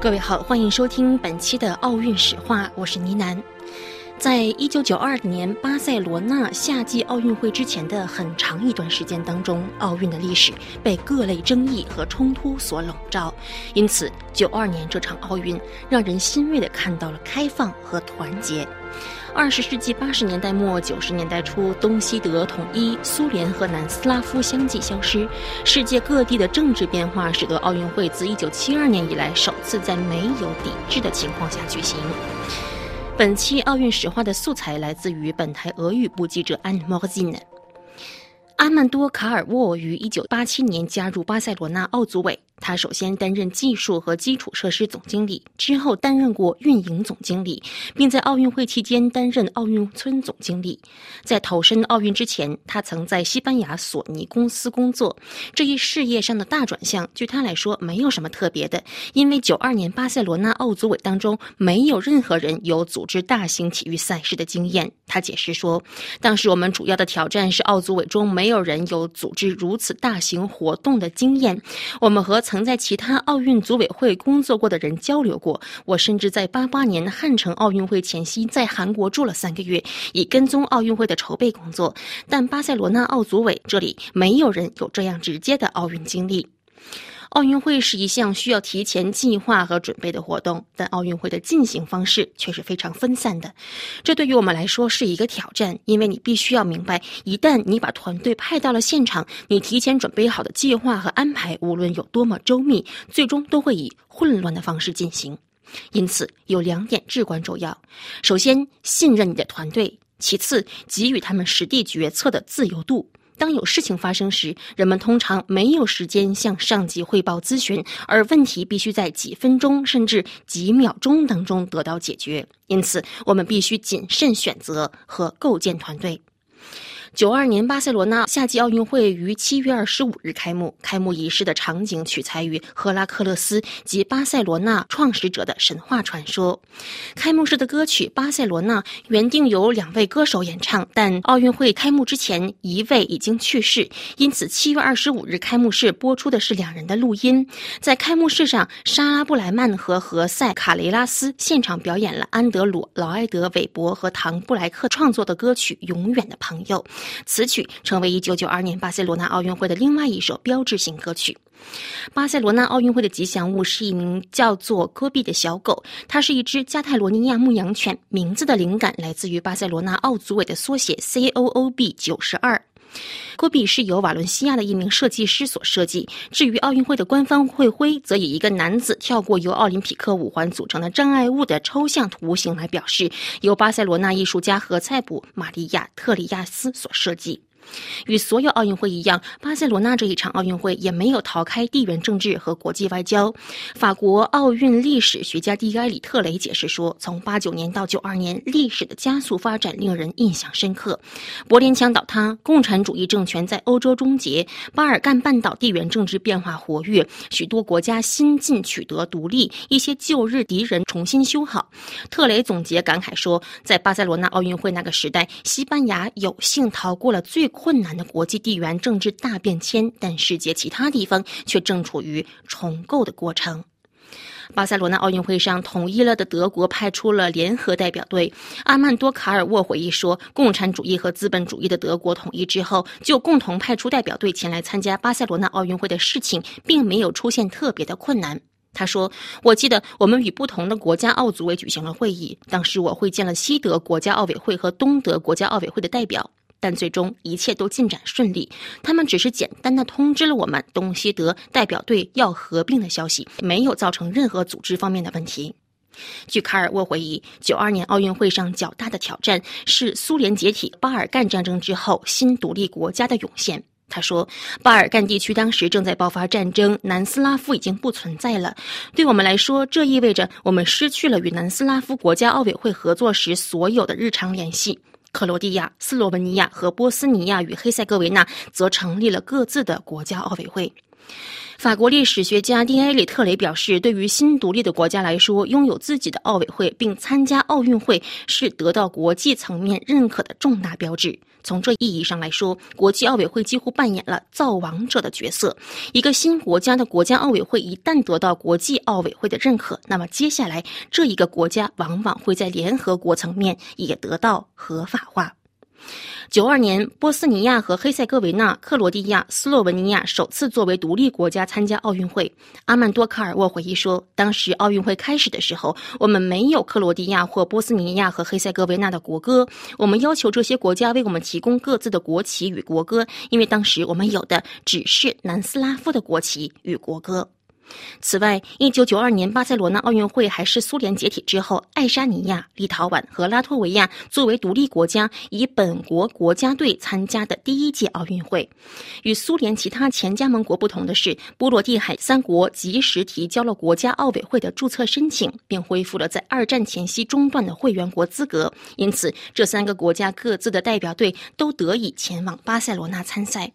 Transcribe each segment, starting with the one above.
各位好，欢迎收听本期的奥运史话，我是倪楠。在一九九二年巴塞罗那夏季奥运会之前的很长一段时间当中，奥运的历史被各类争议和冲突所笼罩。因此，九二年这场奥运让人欣慰地看到了开放和团结。二十世纪八十年代末九十年代初，东西德统一，苏联和南斯拉夫相继消失，世界各地的政治变化使得奥运会自一九七二年以来首次在没有抵制的情况下举行。本期奥运史话的素材来自于本台俄语部记者安莫金。阿曼多·卡尔沃于1987年加入巴塞罗那奥组委。他首先担任技术和基础设施总经理，之后担任过运营总经理，并在奥运会期间担任奥运村总经理。在投身奥运之前，他曾在西班牙索尼公司工作。这一事业上的大转向，据他来说没有什么特别的，因为九二年巴塞罗那奥组委当中没有任何人有组织大型体育赛事的经验。他解释说，当时我们主要的挑战是奥组委中没有人有组织如此大型活动的经验。我们和曾在其他奥运组委会工作过的人交流过，我甚至在八八年汉城奥运会前夕在韩国住了三个月，以跟踪奥运会的筹备工作。但巴塞罗那奥组委这里没有人有这样直接的奥运经历。奥运会是一项需要提前计划和准备的活动，但奥运会的进行方式却是非常分散的。这对于我们来说是一个挑战，因为你必须要明白，一旦你把团队派到了现场，你提前准备好的计划和安排，无论有多么周密，最终都会以混乱的方式进行。因此，有两点至关重要：首先，信任你的团队；其次，给予他们实地决策的自由度。当有事情发生时，人们通常没有时间向上级汇报咨询，而问题必须在几分钟甚至几秒钟当中得到解决。因此，我们必须谨慎选择和构建团队。九二年巴塞罗那夏季奥运会于七月二十五日开幕。开幕仪式的场景取材于赫拉克勒斯及巴塞罗那创始者的神话传说。开幕式的歌曲《巴塞罗那》原定由两位歌手演唱，但奥运会开幕之前一位已经去世，因此七月二十五日开幕式播出的是两人的录音。在开幕式上，莎拉布莱曼和何塞卡雷拉斯现场表演了安德鲁劳埃德韦伯和唐布莱克创作的歌曲《永远的朋友》。此曲成为1992年巴塞罗那奥运会的另外一首标志性歌曲。巴塞罗那奥运会的吉祥物是一名叫做戈壁的小狗，它是一只加泰罗尼亚牧羊犬，名字的灵感来自于巴塞罗那奥组委的缩写 COOB 九十二。戈壁是由瓦伦西亚的一名设计师所设计。至于奥运会的官方会徽，则以一个男子跳过由奥林匹克五环组成的障碍物的抽象图形来表示，由巴塞罗那艺术家何塞普·玛利亚·特里亚斯所设计。与所有奥运会一样，巴塞罗那这一场奥运会也没有逃开地缘政治和国际外交。法国奥运历史学家蒂埃里特雷解释说：“从八九年到九二年，历史的加速发展令人印象深刻。柏林墙倒塌，共产主义政权在欧洲终结，巴尔干半岛地缘政治变化活跃，许多国家新近取得独立，一些旧日敌人重新修好。”特雷总结感慨说：“在巴塞罗那奥运会那个时代，西班牙有幸逃过了最。”困难的国际地缘政治大变迁，但世界其他地方却正处于重构的过程。巴塞罗那奥运会上，统一了的德国派出了联合代表队。阿曼多·卡尔沃回忆说：“共产主义和资本主义的德国统一之后，就共同派出代表队前来参加巴塞罗那奥运会的事情，并没有出现特别的困难。”他说：“我记得我们与不同的国家奥组委举行了会议，当时我会见了西德国家奥委会和东德国家奥委会的代表。”但最终一切都进展顺利，他们只是简单的通知了我们东西德代表队要合并的消息，没有造成任何组织方面的问题。据卡尔沃回忆，九二年奥运会上较大的挑战是苏联解体、巴尔干战争之后新独立国家的涌现。他说，巴尔干地区当时正在爆发战争，南斯拉夫已经不存在了。对我们来说，这意味着我们失去了与南斯拉夫国家奥委会合作时所有的日常联系。克罗地亚、斯洛文尼亚和波斯尼亚与黑塞哥维那则成立了各自的国家奥委会。法国历史学家丁埃里特雷表示，对于新独立的国家来说，拥有自己的奥委会并参加奥运会是得到国际层面认可的重大标志。从这意义上来说，国际奥委会几乎扮演了造王者的角色。一个新国家的国家奥委会一旦得到国际奥委会的认可，那么接下来这一个国家往往会在联合国层面也得到合法化。九二年，波斯尼亚和黑塞哥维纳、克罗地亚、斯洛文尼亚首次作为独立国家参加奥运会。阿曼多·卡尔沃回忆说：“当时奥运会开始的时候，我们没有克罗地亚或波斯尼亚和黑塞哥维纳的国歌。我们要求这些国家为我们提供各自的国旗与国歌，因为当时我们有的只是南斯拉夫的国旗与国歌。”此外，一九九二年巴塞罗那奥运会还是苏联解体之后，爱沙尼亚、立陶宛和拉脱维亚作为独立国家，以本国国家队参加的第一届奥运会。与苏联其他前加盟国不同的是，波罗的海三国及时提交了国家奥委会的注册申请，并恢复了在二战前夕中断的会员国资格。因此，这三个国家各自的代表队都得以前往巴塞罗那参赛。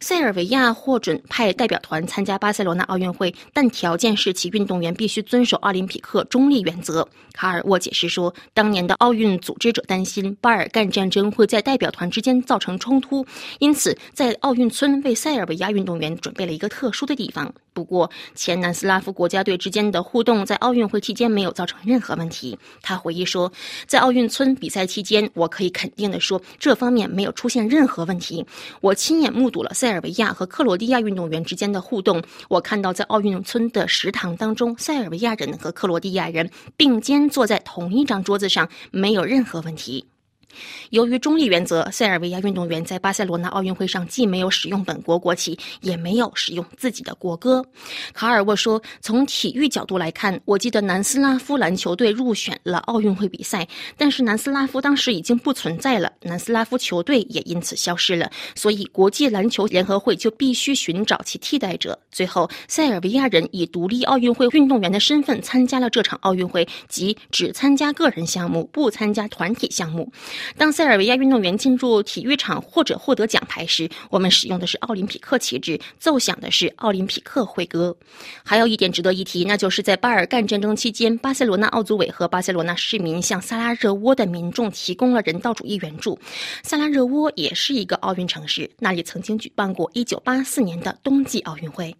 塞尔维亚获准派代表团参加巴塞罗那奥运会，但条件是其运动员必须遵守奥林匹克中立原则。卡尔沃解释说，当年的奥运组织者担心巴尔干战争会在代表团之间造成冲突，因此在奥运村为塞尔维亚运动员准备了一个特殊的地方。不过，前南斯拉夫国家队之间的互动在奥运会期间没有造成任何问题。他回忆说，在奥运村比赛期间，我可以肯定地说，这方面没有出现任何问题。我亲眼目堵了塞尔维亚和克罗地亚运动员之间的互动。我看到在奥运村的食堂当中，塞尔维亚人和克罗地亚人并肩坐在同一张桌子上，没有任何问题。由于中立原则，塞尔维亚运动员在巴塞罗那奥运会上既没有使用本国国旗，也没有使用自己的国歌。卡尔沃说：“从体育角度来看，我记得南斯拉夫篮球队入选了奥运会比赛，但是南斯拉夫当时已经不存在了，南斯拉夫球队也因此消失了，所以国际篮球联合会就必须寻找其替代者。最后，塞尔维亚人以独立奥运会运动员的身份参加了这场奥运会，即只参加个人项目，不参加团体项目。”当塞尔维亚运动员进入体育场或者获得奖牌时，我们使用的是奥林匹克旗帜，奏响的是奥林匹克会歌。还有一点值得一提，那就是在巴尔干战争期间，巴塞罗那奥组委和巴塞罗那市民向萨拉热窝的民众提供了人道主义援助。萨拉热窝也是一个奥运城市，那里曾经举办过1984年的冬季奥运会。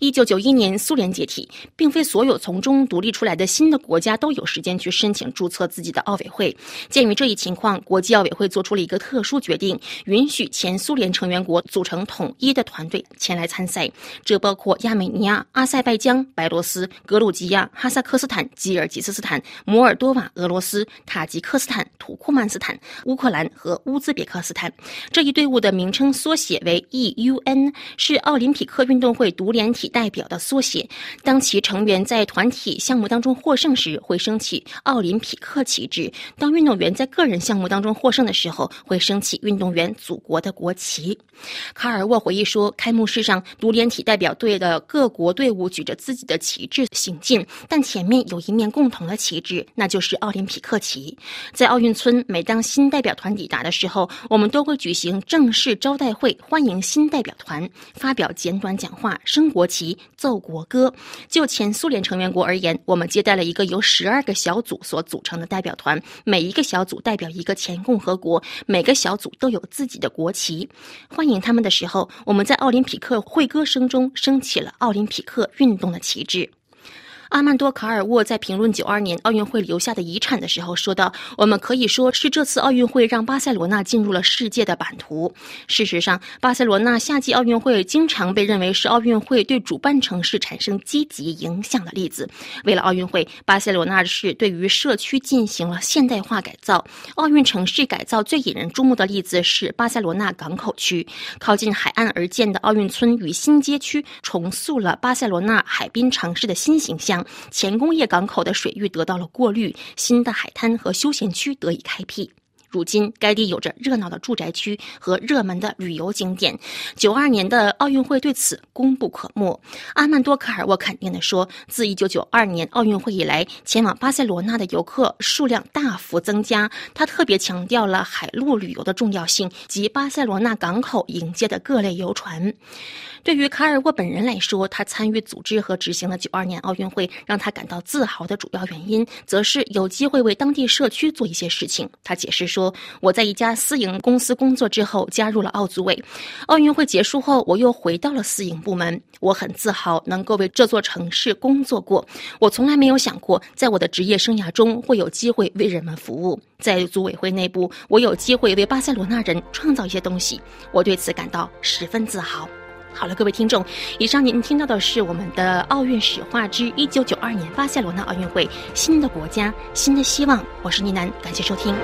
一九九一年，苏联解体，并非所有从中独立出来的新的国家都有时间去申请注册自己的奥委会。鉴于这一情况，国际奥委会做出了一个特殊决定，允许前苏联成员国组成统一的团队前来参赛。这包括亚美尼亚、阿塞拜疆、白罗斯、格鲁吉亚、哈萨克斯坦、吉尔吉斯斯坦、摩尔多瓦、俄罗斯、塔吉克斯坦、土库曼斯坦、乌克兰和乌兹别克斯坦。这一队伍的名称缩写为 EUN，是奥林匹克运动会独独联体代表的缩写，当其成员在团体项目当中获胜时，会升起奥林匹克旗帜；当运动员在个人项目当中获胜的时候，会升起运动员祖国的国旗。卡尔沃回忆说，开幕式上，独联体代表队的各国队伍举着自己的旗帜行进，但前面有一面共同的旗帜，那就是奥林匹克旗。在奥运村，每当新代表团抵达的时候，我们都会举行正式招待会，欢迎新代表团，发表简短讲话。升国旗、奏国歌。就前苏联成员国而言，我们接待了一个由十二个小组所组成的代表团，每一个小组代表一个前共和国，每个小组都有自己的国旗。欢迎他们的时候，我们在奥林匹克会歌声中升起了奥林匹克运动的旗帜。阿曼多·卡尔沃在评论九二年奥运会留下的遗产的时候说道：“我们可以说是这次奥运会让巴塞罗那进入了世界的版图。事实上，巴塞罗那夏季奥运会经常被认为是奥运会对主办城市产生积极影响的例子。为了奥运会，巴塞罗那市对于社区进行了现代化改造。奥运城市改造最引人注目的例子是巴塞罗那港口区，靠近海岸而建的奥运村与新街区，重塑了巴塞罗那海滨城市的新形象。”前工业港口的水域得到了过滤，新的海滩和休闲区得以开辟。如今，该地有着热闹的住宅区和热门的旅游景点。九二年的奥运会对此功不可没。阿曼多·卡尔沃肯定地说：“自一九九二年奥运会以来，前往巴塞罗那的游客数量大幅增加。他特别强调了海陆旅游的重要性及巴塞罗那港口迎接的各类游船。”对于卡尔沃本人来说，他参与组织和执行了九二年奥运会，让他感到自豪的主要原因，则是有机会为当地社区做一些事情。他解释说：“我在一家私营公司工作之后，加入了奥组委。奥运会结束后，我又回到了私营部门。我很自豪能够为这座城市工作过。我从来没有想过，在我的职业生涯中会有机会为人们服务。在组委会内部，我有机会为巴塞罗那人创造一些东西，我对此感到十分自豪。”好了，各位听众，以上您听到的是我们的奥运史话之一九九二年巴塞罗那奥运会，新的国家，新的希望。我是倪楠，感谢收听。